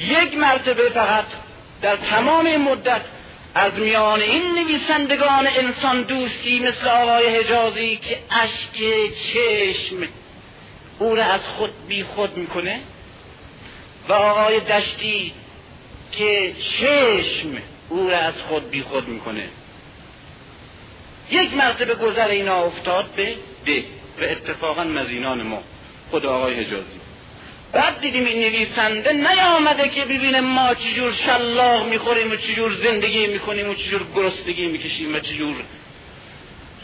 یک مرتبه فقط در تمام این مدت از میان این نویسندگان انسان دوستی مثل آقای حجازی که اشک چشم او را از خود بی خود می‌کنه و آقای دشتی که چشم او را از خود بی خود می‌کنه. یک مرتبه گذر اینا افتاد به ده و اتفاقا مزینان ما خود آقای حجازی. بعد دیدیم این نویسنده نیامده که ببینه ما چجور شلاق می‌خوریم و چجور زندگی می‌کنیم و چجور گرستگی می‌کشیم و چجور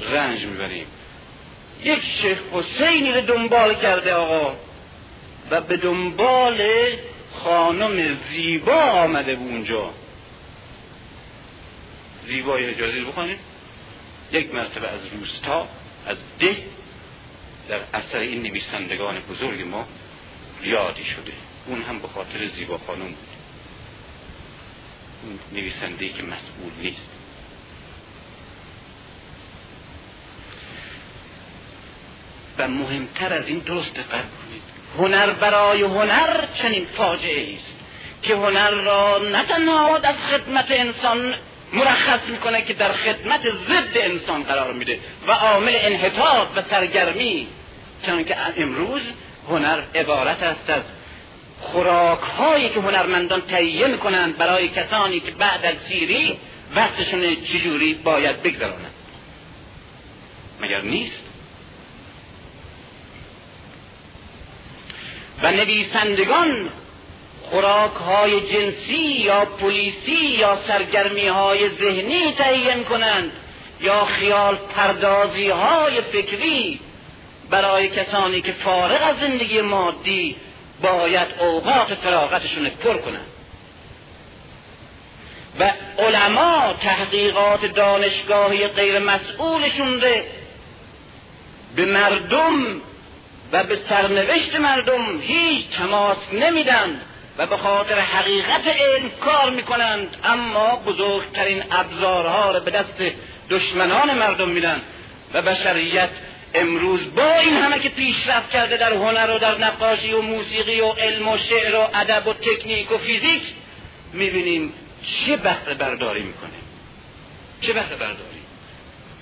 رنج می‌بریم. یک شیخ حسینی رو دنبال کرده آقا و به دنبال خانم زیبا آمده به اونجا. زیبای اجازه بخوانید یک مرتبه از روستا از ده در اثر این نویسندگان بزرگ ما یادی شده. اون هم به خاطر زیبا خانم بود. اون نویسنده که مسئول نیست. و مهمتر از این درست دقت کنید. هنر برای هنر چنین فاجعه است که هنر را نه از خدمت انسان مرخص می‌کنه که در خدمت ضد انسان قرار میده و عامل انحطاط و سرگرمی چون که امروز هنر عبارت است از خوراک هایی که هنرمندان تهیه می‌کنند برای کسانی که بعد از سیری وقتشون چجوری باید بگذرانند. مگر نیست؟ و نویسندگان خوراک های جنسی یا پلیسی یا سرگرمی های ذهنی تعیین کنند یا خیال پردازی های فکری برای کسانی که فارغ از زندگی مادی باید اوقات فراغتشون پر کنند و علما تحقیقات دانشگاهی غیر مسئولشون رو به مردم و به سرنوشت مردم هیچ تماس نمیدن و به خاطر حقیقت علم کار می‌کنند اما بزرگترین ابزارها را به دست دشمنان مردم میدن و بشریت امروز با این همه که پیشرفت کرده در هنر و در نقاشی و موسیقی و علم و شعر و ادب و تکنیک و فیزیک می‌بینیم چه بهره برداری می‌کنه. چه بهره برداری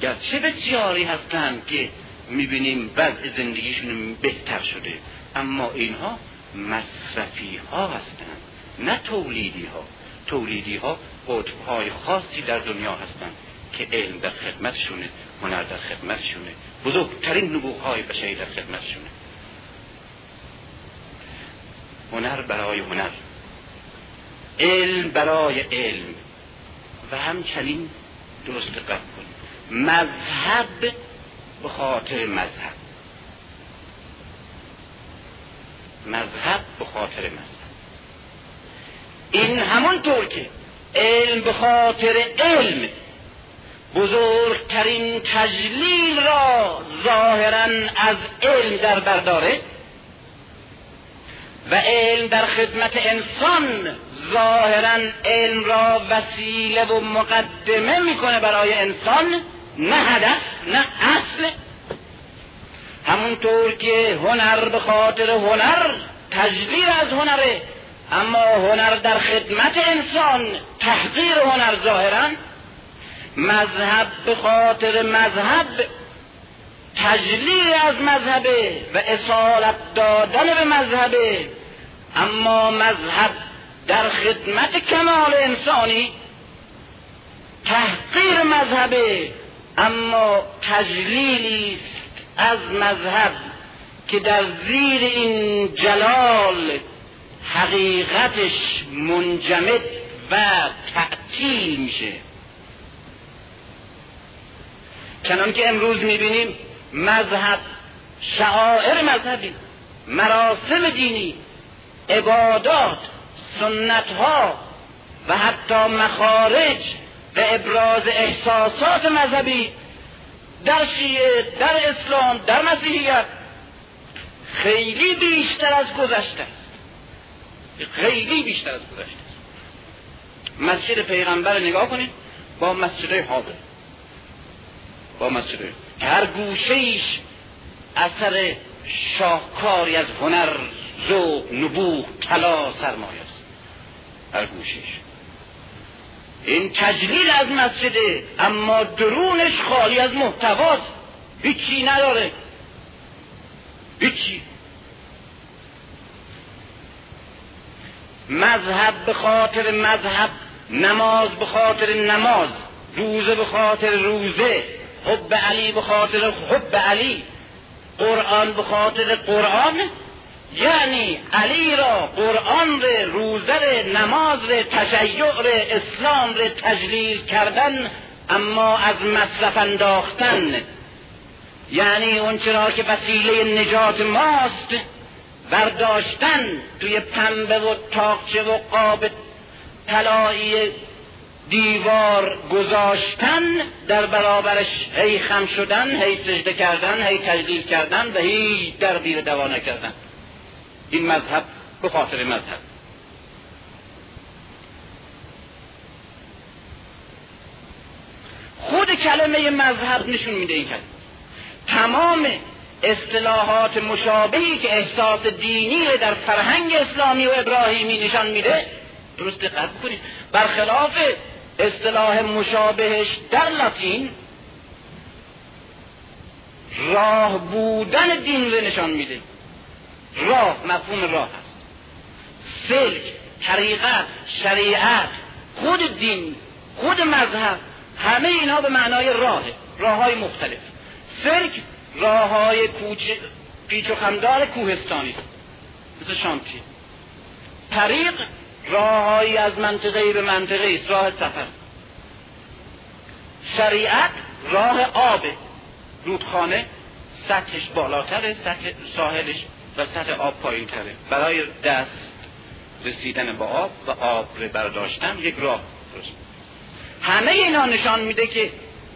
گرچه بسیاری هستند که می‌بینیم وضع زندگیشون بهتر شده اما اینها مصرفی ها هستند نه تولیدی ها تولیدی ها قطب های خاصی در دنیا هستند. که علم در خدمتشونه هنر در خدمتشونه بزرگترین نبوغ های بشری در خدمتشونه هنر برای هنر. علم برای علم. و همچنین درست دقت کنید. مذهب به خاطر مذهب. مذهب به خاطر مذهب. این همونطور که علم به خاطر علم بزرگترین تجلیل را ظاهرا از علم در برداره و علم در خدمت انسان ظاهرا علم را وسیله و مقدمه می‌کنه برای انسان نه هدف نه اصل. همونطور که هنر به خاطر هنر تجلیل از هنره اما هنر در خدمت انسان تحقیر هنر ظاهرا مذهب به خاطر مذهب تجلیل از مذهبه و اصالت دادن به مذهبه. اما مذهب در خدمت کمال انسانی تحقیر مذهبه. اما تجلیلی است از مذهب که در زیر این جلال حقیقتش منجمد و تعطیل میشه. چنان که امروز می‌بینیم مذهب شعائر مذهبی مراسم دینی عبادات سنتها و حتی مخارج و ابراز احساسات مذهبی در شیعه در اسلام در مسیحیت خیلی بیشتر از گذشته است. خیلی بیشتر از گذشته است. مسجد پیغمبر نگاه کنید با مسجد حاضر. با مسجد هر گوشه ایش اثر شاهکاری از هنر ذوق نبوغ طلا سرمایه است. در گوشش این تجلیل از مسجده اما درونش خالی از محتواست. هیچی نداره. هیچی. مذهب به خاطر مذهب نماز به خاطر نماز روزه به خاطر روزه. حب علی به خاطر حب علی. قرآن به خاطر قرآن. یعنی علی را قرآن را روزه نماز را تشیع را اسلام را تجلیل کردن اما از مصرف انداختن. یعنی اون چرا که وسیله نجات ماست. برداشتن توی پنبه و تاقچه و قاب طلایی دیوار گذاشتن در برابرش هی خم شدن هی سجده کردن هی تجلیل کردن و هیچ در دوا نکردن. این مذهب به خاطر مذهب. خود کلمه مذهب نشون میده این کلمه. تمام اصطلاحات مشابهی که احساس دینی در فرهنگ اسلامی و ابراهیمی نشان میده درست دقت کنید. برخلاف اصطلاح مشابهش در لاتین راه بودن دین رو نشان میده. راه مفهوم راه هست. سلک طریقت شریعت خود دین خود مذهب همه اینا به معنای راه راه های مختلف. سلک راه های پیچ و خمدار کوهستانی است. مثل شانتی. طریق راههایی از منطقه به منطقه است راه سفر. شریعت راه آب رودخانه سطحش بالاتره سطح ساحلش و سطح آب پایین تره برای دست رسیدن با آب و آب رو برداشتن یک راه همه اینا نشان میده که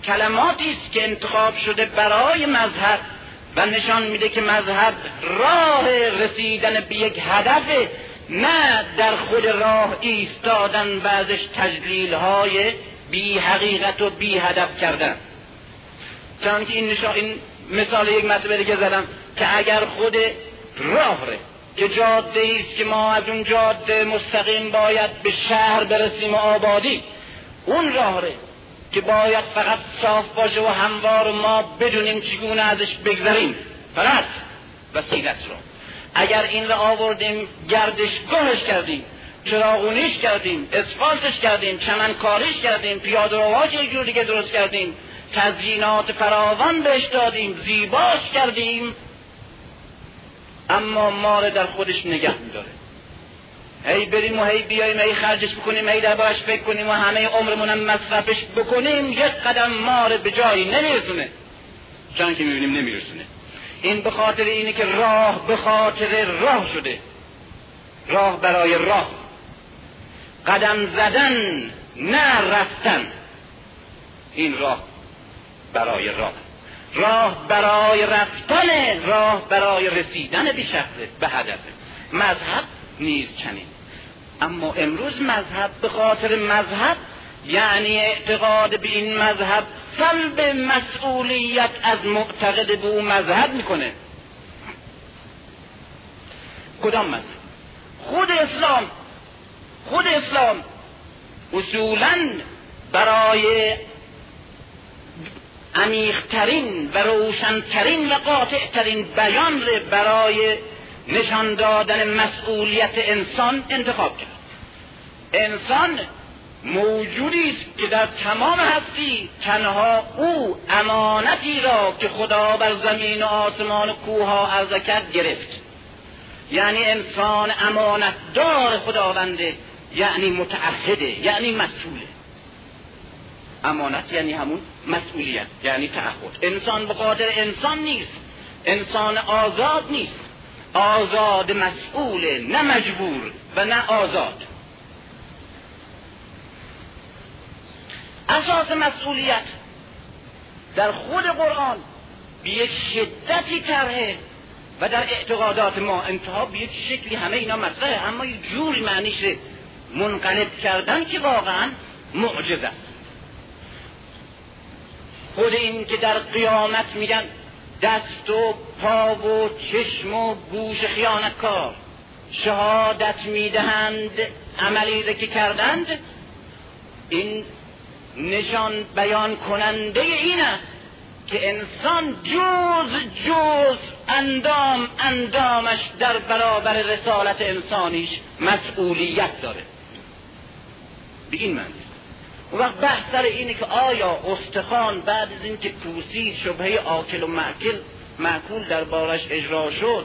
کلماتی است که انتخاب شده برای مذهب و نشان میده که مذهب راه رسیدن به یک هدف نه در خود راه ایستادن بعضش تجلیل های بی حقیقت و بی هدف کردن. چون که این, این مثال یک مرتبه دیگه زدم که اگر خود راه ره که جاده است که ما از اون جاده مستقیم باید به شهر برسیم و آبادی اون راه ره که باید فقط صاف باشه و هموار و ما بدونیم چگونه ازش بگذریم فقط وسیلت رو. اگر این رو آوردیم گردشگاهش کردیم. چراغونیش کردیم؟ اسفالتش کردیم چمنکاریش کردیم پیاده رواش یک جور دیگه درست کردیم. تزیینات فراوان بهش دادیم زیباش کردیم. اما ما در خودش نگه میداره. هی بریم و هی بیاییم هی خرجش بکنیم هی دربارش فکر کنیم و همه عمرمونم مصرفش بکنیم یک قدم ما به جایی نمیرسونه. چون که می‌بینیم نمیرسونه. این به خاطر اینه که راه به خاطر راه شده. راه برای راه. قدم زدن نه رفتن. این راه برای راه. راه برای رفتن راه برای رسیدن به شهر به هدف. مذهب نیز چنین. اما امروز مذهب به خاطر مذهب یعنی اعتقاد به این مذهب سلب مسئولیت از معتقد به اون مذهب می‌کنه. کدام مذهب؟ خود اسلام. خود اسلام اصولا برای عمیقترین و روشنترین و قاطعترین بیان را برای نشان دادن مسئولیت انسان انتخاب کرد. انسان موجودی است که در تمام هستی تنها او امانتی را که خدا بر زمین و آسمان و کوه ها عرض کرد گرفت. یعنی انسان امانتدار خداونده یعنی متعهده یعنی مسئوله. امانت یعنی همون مسئولیت یعنی تعهد. انسان به خاطر انسان نیست. انسان آزاد نیست. آزاد مسئول نه مجبور و نه آزاد. اساس مسئولیت. در خود قرآن به یک شدتی طرحه و در اعتقادات ما انتها به یک شکلی همه اینا مطرحه اما یک جوری معنیش منقلب کردن که واقعا معجزه است. خود این که در قیامت میگن دست و پا و چشم و گوش خیانتکار شهادت می‌دهند عملی که کردند این نشان بیان کننده این است که انسان جز جز اندام اندامش در برابر رسالت انسانیش مسئولیت داره. به این معنی. اون وقت بحث سر اینه که آیا استخوان بعد از اینکه پوسید شبهه آکل و معکل معکول در بارش اجرا شد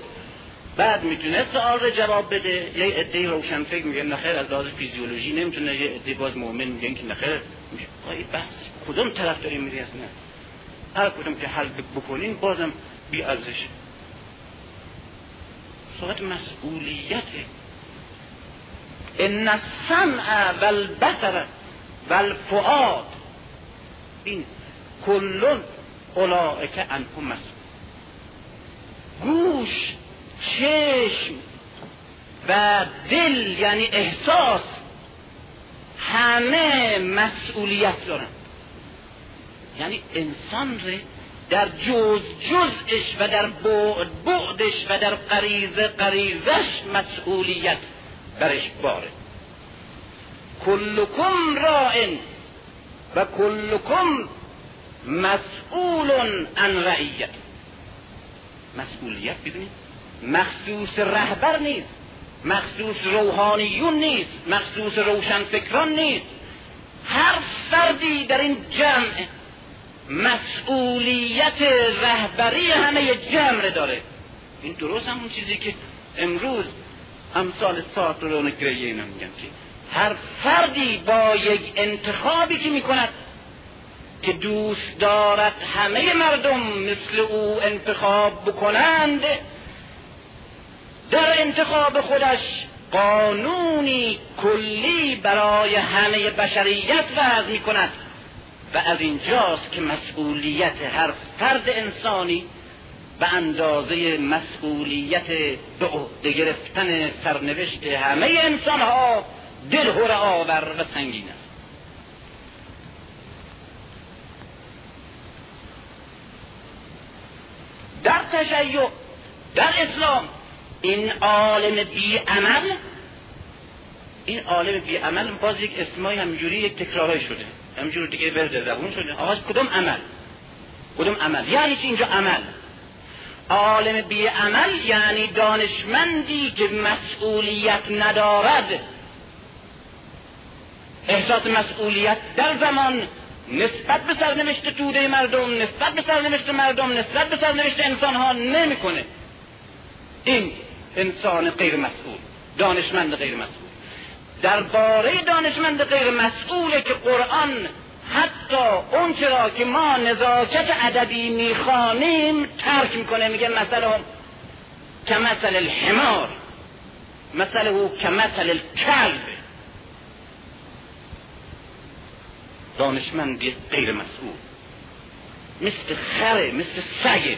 بعد می‌تونه سوال رو جواب بده؟ یه عده روشن فکر میگن نخیر از لحاظ فیزیولوژی نمی‌تونه یه عده باز مؤمن میگن که نخیر میگه این بحث کدوم طرف داری میری نه هر کدوم که حل بکنین بازم بی ارزش. صحبت مسئولیته ان السمع والبصر والفؤاد. این کلون اولئک انه مسئول. گوش چشم و دل یعنی احساس همه مسئولیت دارن. یعنی انسان ره در جز جزش و در بعد بعدش و در قریزه قریزش مسئولیت برش باره. کلکم رائن و کلکم مسئول عن رعیت. مسئولیت ببینید مخصوص رهبر نیست. مخصوص روحانیون نیست مخصوص روشنفکران نیست. هر فردی در این جمع مسئولیت رهبری همه جمع داره. این درست همون چیزی که امروز امثال ساترون گریه اینا میگن که هر فردی با یک انتخابی که می‌کند که دوست دارد همه مردم مثل او انتخاب بکنند در انتخاب خودش قانونی کلی برای همه بشریت وضع می کند. و از اینجاست که مسئولیت هر فرد انسانی به اندازه مسئولیت به عهده گرفتن سرنوشت همه انسان ها دل آور و سنگین است. در تشیع در اسلام این عالم بی عمل این عالم بی عمل باز یک اسمای همجوری یک تکرارای شده. همجور دیگه ورد زبون شده. آقا کدوم عمل؟ کدوم عمل؟ یعنی چی اینجا عمل؟ عالم بی عمل یعنی دانشمندی که مسئولیت ندارد. احساس مسئولیت در زمان نسبت به سرنوشت توده مردم نسبت به سرنوشت مردم نسبت به سرنوشت انسان ها نمی‌کنه. این انسان غیر مسئول دانشمند غیر مسئول. درباره دانشمند غیر مسئوله که قرآن حتی اون چرا که ما نزاکت ادبی می‌خوانیم ترک می‌کنه میگه مثلا کمثل الحمار مثله کمثل الکلب. دانشمندی غیر مسئول مثل خره مثل سگه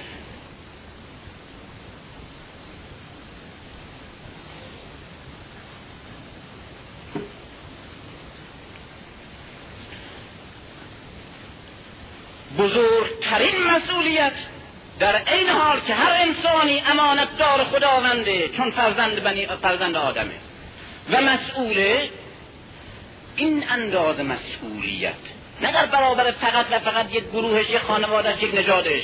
بزرگترین مسئولیت در این حال که هر انسانی امانت دار خداونده چون فرزند بنی فرزند آدمه و مسئوله این انداز مسئولیت. نه در برابر فقط و فقط یک گروهش یک خانوادهش یک نجادش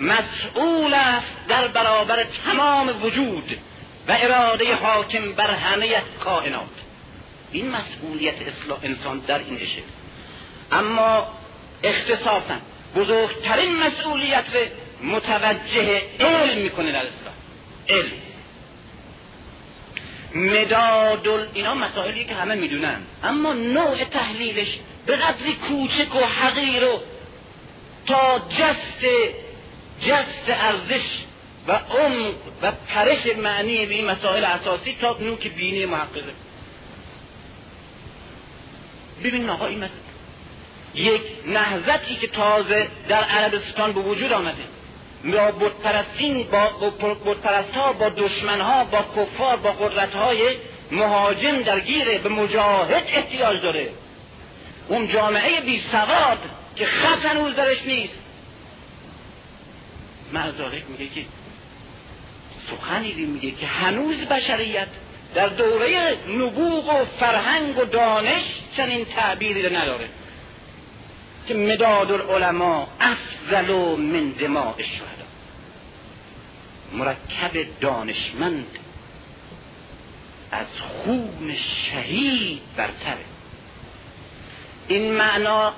مسئول است در برابر تمام وجود و اراده حاکم بر همه کائنات. این مسئولیت انسان در این شکل اما اختصاصا بزرگترین مسئولیت رو متوجه علم می‌کنه در اسلام. علم. مداد اینا مسائلی که همه می‌دونن. اما نوع تحلیلش به قدری کوچک و حقیر و تا جست جست ارزش و عمق و پرش معنی به این مسائل اساسی تا نوک بینی محققه ببین آقا این یک نهزتی که تازه در عربستان به وجود آمده. با بتپرستین با بتپرست ها با دشمن ها با کفار با قدرت های مهاجم درگیره به مجاهد احتیاج داره. اون جامعه بی سواد که خط هنوز درش نیست. معذارک میگه که سخنی میگه که هنوز بشریت در دوره نبوغ و فرهنگ و دانش چنین تعبیری نداره. که مداد العلماء افضل من دماء الشهدا مرکب دانشمند از خون شهید برتره. این معنا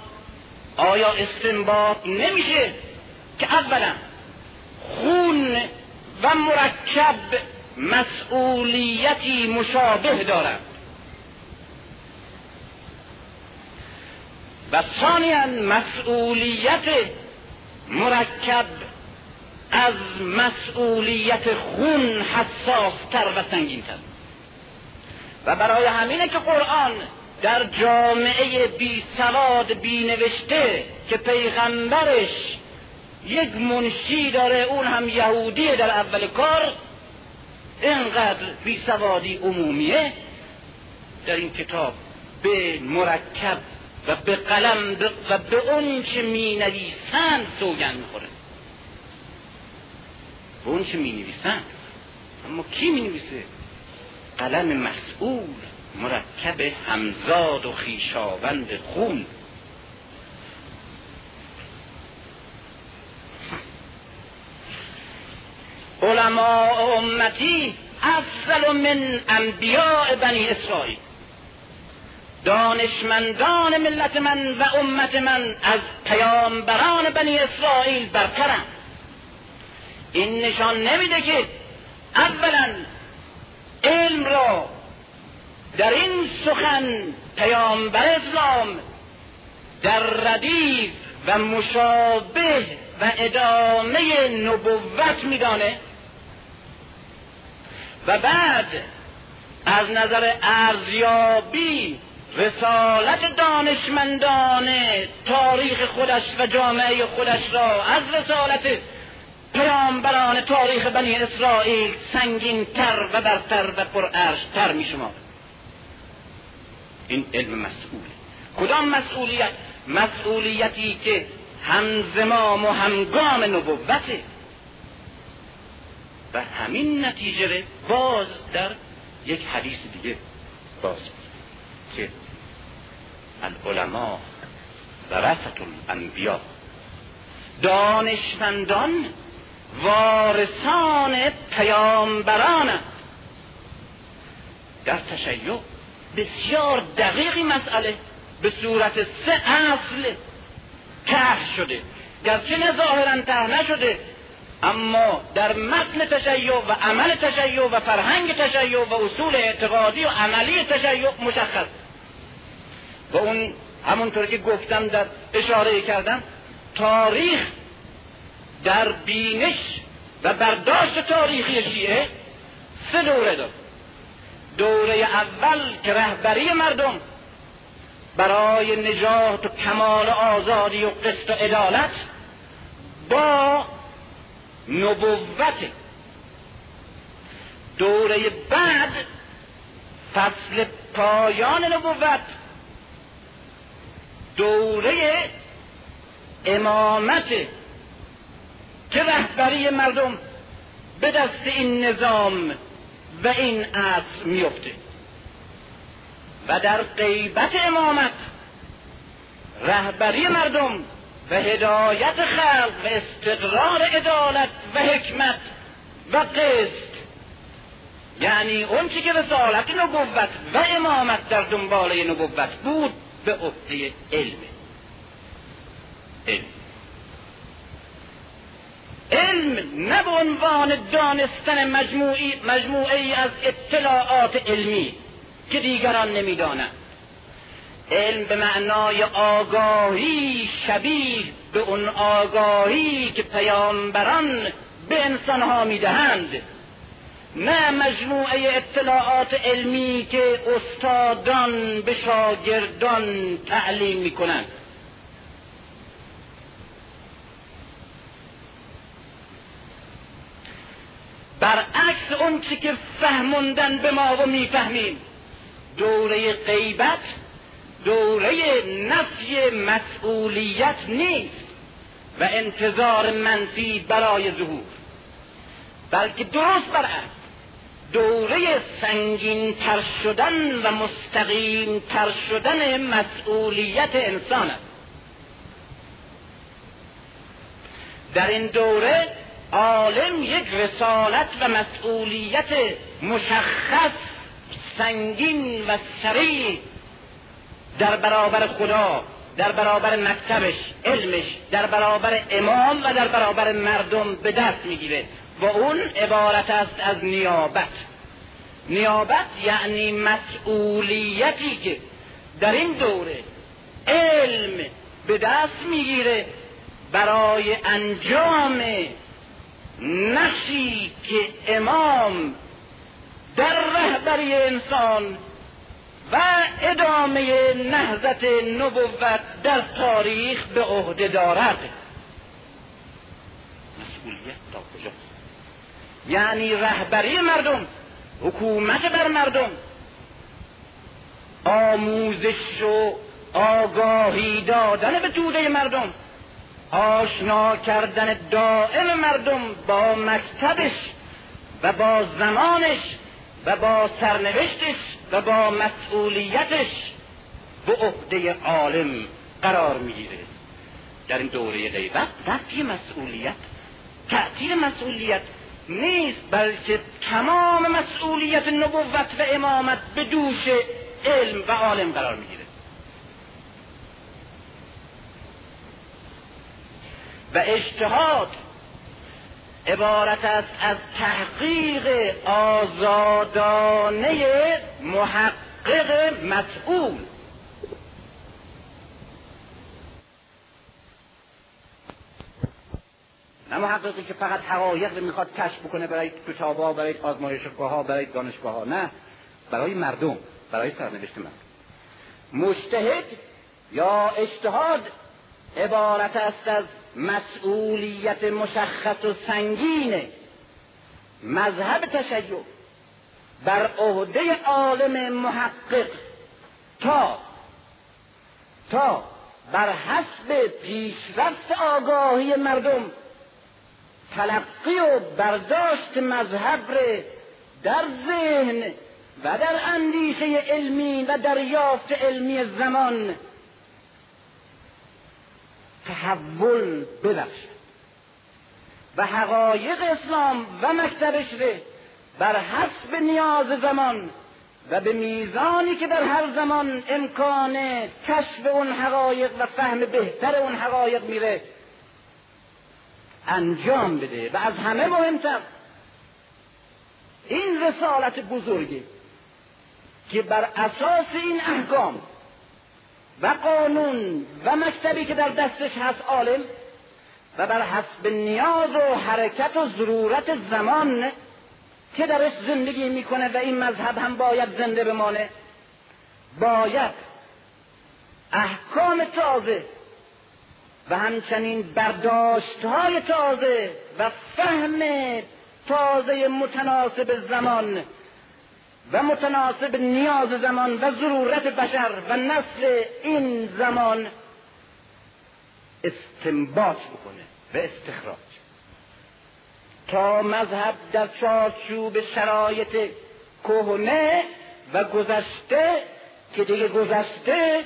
آیا استنباط نمیشه که اولا خون و مرکب مسئولیتی مشابه دارند و ثانیا مسئولیت مرکب از مسئولیت خون حساستر و سنگینتر. و برای همینه که قرآن در جامعه بی سواد بی نوشته که پیغمبرش یک منشی داره اون هم یهودیه در اول کار اینقدر بی سوادی عمومیه. در این کتاب به مرکب و به قلم و به اون چه می نویسند سوگن می‌خوره. به اون چه می نویسند اما کی می نویسه قلم مسئول مرکب همزاد و خیشاوند خون. علماء امتی افضل من انبیاء بنی اسرائیل. دانشمندان ملت من و امت من از پیامبران بنی اسرائیل برترند. این نشان نمیده که اولا علم را در این سخن پیامبر اسلام در ردیف و مشابه و ادامه نبوت میدانه و بعد از نظر ارزیابی رسالت دانشمندان تاریخ خودش و جامعه خودش را از رسالت پیامبران تاریخ بنی اسرائیل سنگین تر و برتر و پرارش تر می شما این علم مسئول. کدام مسئولیت؟ مسئولیتی که همزمام و همگام نبوته و همین نتیجه باز در یک حدیث دیگه باز که العلماء ورثت الانبیا دانشمندان وارثان پیامبران. در تشیع بسیار دقیقی مسئله به صورت سه اصل ته شده. گرچه ظاهرا ته نشده اما در متن تشیع و عمل تشیع و فرهنگ تشیع و اصول اعتقادی و عملی تشیع مشخص. و اون همونطور که گفتم در اشاره کردم تاریخ در بینش و برداشت تاریخی شیعه سه دوره داد. دوره اول که رهبری مردم برای نجات و کمال آزادی و قسط و عدالت با نبوت. دوره بعد فصل پایان نبوت. دوره امامت که رهبری مردم به دست این نظام و این عصر میفته و در غیبت امامت رهبری مردم و هدایت خلق و استقرار عدالت و حکمت و قسط یعنی اون که رسالت نبوت و امامت در دنباله نبوت بود. به عهده علم. علم. علم نه به عنوان دانستن مجموعی مجموعی از اطلاعات علمی که دیگران نمی‌دانند. علم به معنای آگاهی شبیه به اون آگاهی که پیامبران به انسانها می‌دهند. نه مجموعه اطلاعات علمی که استادان به شاگردان تعلیم می‌کنند. برعکس اون چی که فهموندن به ما و می‌فهمیم. دوره غیبت دوره نفی مسئولیت نیست و انتظار منفی برای ظهور. بلکه درست برعکس. دوره سنگین تر شدن و مستقیم تر شدن مسئولیت انسان است. در این دوره عالم یک رسالت و مسئولیت مشخص سنگین و سریع در برابر خدا در برابر مکتبش علمش در برابر امام و در برابر مردم به دست می‌گیره. و اون عبارت است از نیابت. نیابت یعنی مسئولیتی که در این دوره علم به دست می‌گیره برای انجام نشی که امام در رهبری انسان و ادامه نهضت نبوت در تاریخ به عهده دارد. مسئولیت تا کجا یعنی رهبری مردم حکومت بر مردم. آموزش و آگاهی دادن به توده مردم آشنا کردن دائم مردم با مکتبش و با زمانش و با سرنوشتش و با مسئولیتش به عهده عالم قرار می‌گیره. در این دوره غیبت رفی مسئولیت تعطیل مسئولیت نیست بلکه تمام مسئولیت نبوت و امامت به دوش علم و عالم قرار می‌گیره. و اجتهاد عبارت است از تحقیق آزادانه محقق مسئول نه محققی که فقط حقایق رو می‌خواد کشف بکنه برای کتابها برای آزمایشگاه ها برای دانشگاه ها نه برای مردم برای سرنوشت مردم مجتهد یا اجتهاد عبارت است از مسئولیت مشخص و سنگین مذهب تشیع بر عهده عالم محقق تا تا بر حسب پیشرفت آگاهی مردم تلقی و برداشت مذهب در ذهن و در اندیشه علمی و دریافت علمی زمان. تحول ببخشد و حقایق اسلام و مکتبش ره بر حسب نیاز زمان و به میزانی که در هر زمان امکان کشف اون حقایق و فهم بهتر اون حقایق میره. انجام بده و از همه مهمتر. این رسالت بزرگی که بر اساس این احکام و قانون و مکتبی که در دستش هست عالم و بر حسب نیاز و حرکت و ضرورت زمان که درش زندگی می‌کنه و این مذهب هم باید زنده بمانه باید احکام تازه و همچنین برداشت های تازه و فهم تازه متناسب زمان و متناسب نیاز زمان و ضرورت بشر و نسل این زمان استنباط بکنه و استخراج. تا مذهب در چارچوب شرایط کهنه و گذشته که دیگه گذشته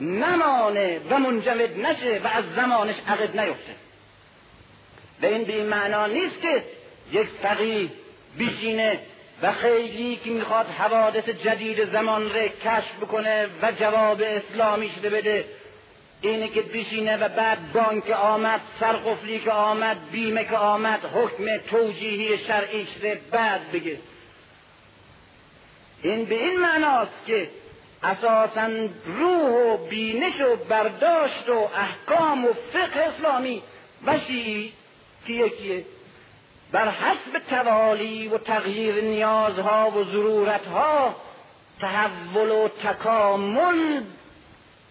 نمانه و منجمد نشه و از زمانش عقد نیفته. و این به این معنا نیست که یک فقیه بیشینه و خیلی که می‌خواد حوادث جدید زمان را کشف بکنه و جواب اسلامیش رو بده اینه که بشینه و بعد بانک آمد سرقفلی که آمد بیمه که آمد حکم توجیهی شرعیش رو بعد بگه. این به این معناست که اساسا روح و بینش و برداشت و احکام و فقه اسلامی و شیعی که یکیه. بر حسب توالی و تغییر نیازها و ضرورتها تحول و تکامل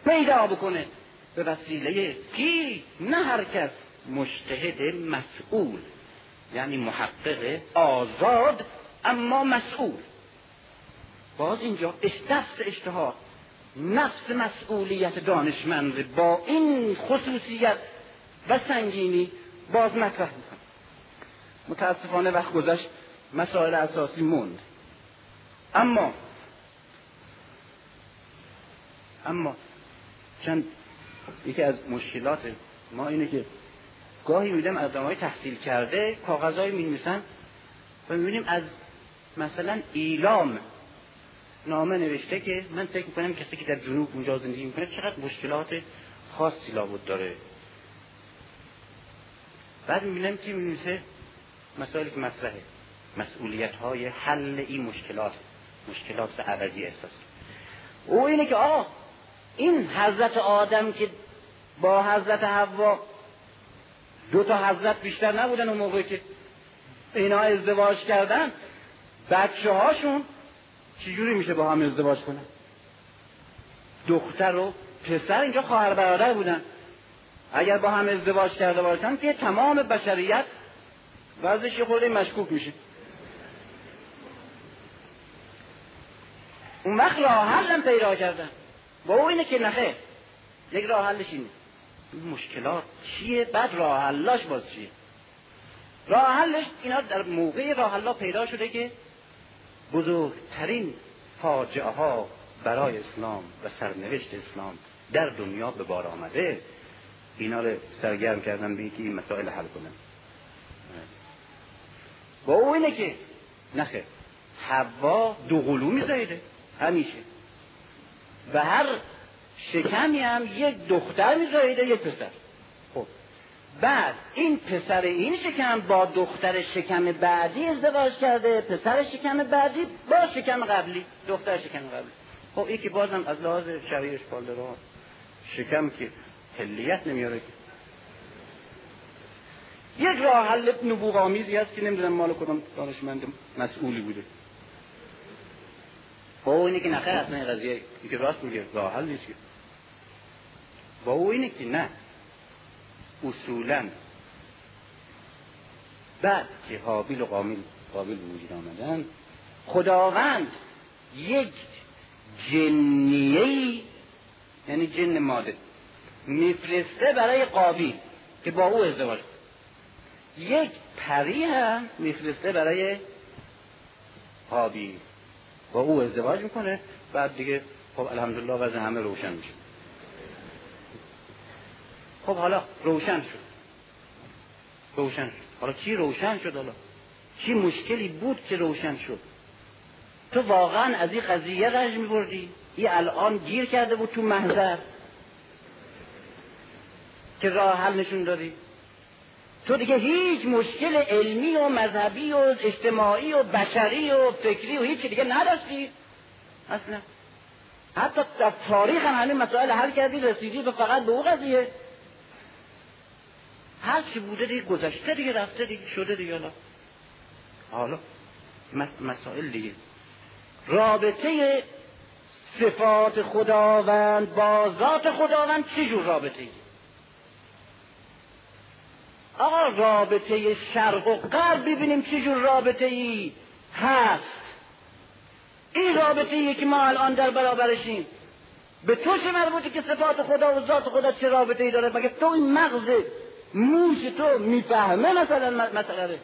پیدا بکنه. به وسیله کی؟ نه هر کس. مجتهد مسئول یعنی محقق آزاد اما مسئول. باز اینجا نفس اشتها نفس مسئولیت دانشمند با این خصوصیت و سنگینی باز مطرح می‌کنه متاسفانه وقت گذشت مسائل اساسی موند اما اما چند یکی از مشکلات ما اینه که گاهی میدم از های تحصیل کرده کاغذهایی می و می‌بینیم از مثلا ایلام نامه نوشته که من فکر می‌کنم کسی که در جنوب اونجا زندگی می‌کنه چقدر مشکلات خاصی لابد داره. بعد می‌بینم که میمیسه مسائلی که مطرحه. مسئولیت های حل این مشکلات مشکلات عوضی احساس. او اینه که آقا این حضرت آدم که با حضرت حوا دو تا حضرت بیشتر نبودن اون موقع که اینا ازدواج کردن بچه هاشون چجوری میشه با هم ازدواج کنن؟ دختر و پسر اینجا خواهر برادر بودن. اگر با هم ازدواج کرده باشن که تمام بشریت وضعش یه خورده مشکوک میشه. اون وقت راه حلم پیدا کردن. با او اینه که نخه یک راه حلش اینه. مشکلات چیه؟ بعد راه حلاش باز چیه؟ راه حلش اینا در موقع راه حلا پیدا شده که بزرگترین فاجعه ها برای اسلام و سرنوشت اسلام در دنیا به بار آمده. اینا رو سرگرم کردن به این مسائل حل کنن با او اینه که نخه حوا دو قلو زایده. همیشه. و هر شکمی هم یک دختر میزایده یک پسر. بعد این پسر این شکم با دختر شکم بعدی ازدواج کرده پسر شکم بعدی با شکم قبلی دختر شکم قبلی. خب این که بازم از لحاظ شریعش را شکم که حلیت نمیاره یک راه حل نبوغ آمیزی هست که نمی‌دونم مال کدام دانشمند مسئولی بوده. با او اینه که نخیر اصلا این قضیه. که راست میگه راه حل نیست با او اینه که نه. اصولا. بعد که حابیل و قابل قابل وجود آمدن خداوند یک جنیه یعنی جن ماده میفرسته برای قابیل که با او ازدواج یک پری هم میفرسته برای قابیل با او ازدواج می‌کنه بعد دیگه خب الحمدلله وضع همه روشن میشه. خب حالا روشن شد. روشن شد. حالا چی روشن شد حالا؟ چی مشکلی بود که روشن شد؟ تو واقعا از این قضیه رنج میبردی؟ این الان گیر کرده بود تو محضر؟ که راه حل نشون دادی؟ تو دیگه هیچ مشکل علمی و مذهبی و اجتماعی و بشری و فکری و هیچ دیگه نداشتی؟ اصلا. حتی در تاریخ هم همین مسائل حل کردی رسیدی به فقط به او قضیه. هر چی بوده دیگه گذشته دیگه رفته دیگه شده دیگه حالا حالا مسائل دیگه. رابطه صفات خداوند با ذات خداوند چه جور رابطه ای؟ آقا رابطه شرق و غرب ببینیم چه جور رابطه ای هست. این رابطه ای که ما الان در برابرشیم به تو چه مربوطه که صفات خدا و ذات خدا چه رابطه ای داره؟ مگه تو این مغز موش تو می‌فهمه مثلا مسئله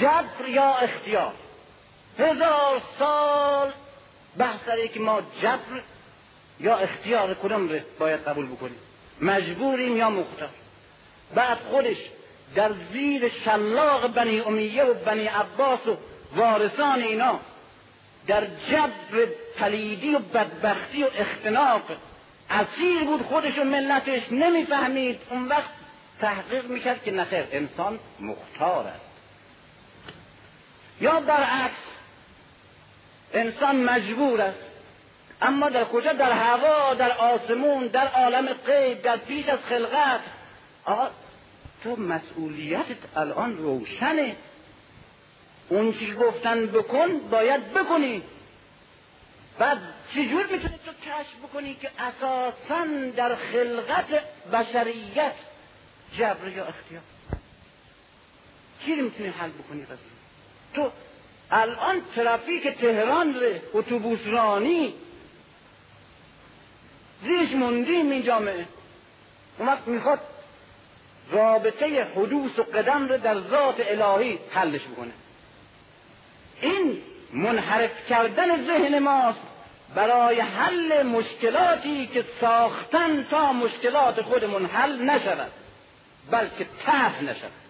جبر یا اختیار. هزار سال بحث که ما جبر یا اختیار کدوم رو باید قبول بکنیم. مجبوریم یا مختار. بعد خودش در زیر شلاق بنی امیه و بنی عباس و وارثان اینا در جبر پلیدی و بدبختی و اختناق اسیر بود خودش و ملتش نمی‌فهمید. اون وقت تحقیق می‌کرد که نخیر انسان مختار است. یا برعکس انسان مجبور است. اما در کجا؟ در هوا در آسمون در عالم غیب در پیش از خلقت. تو مسئولیتت الان روشنه. اون چی گفتن بکن باید بکنی. بعد چجور می‌تونی تو کشف بکنی که اساسا در خلقت بشریت جبر یا اختیار؟ چی می‌تونی حل بکنی قضیه؟ تو الان ترافیک تهران اتوبوس رانی. زیرش موندیم این جامعه. اون وقت می‌خواد رابطه حدوث و قدم رو در ذات الهی حلش بکنه. این منحرف کردن ذهن ماست. برای حل مشکلاتی که ساختن تا مشکلات خودمون حل نشود بلکه ته نشود.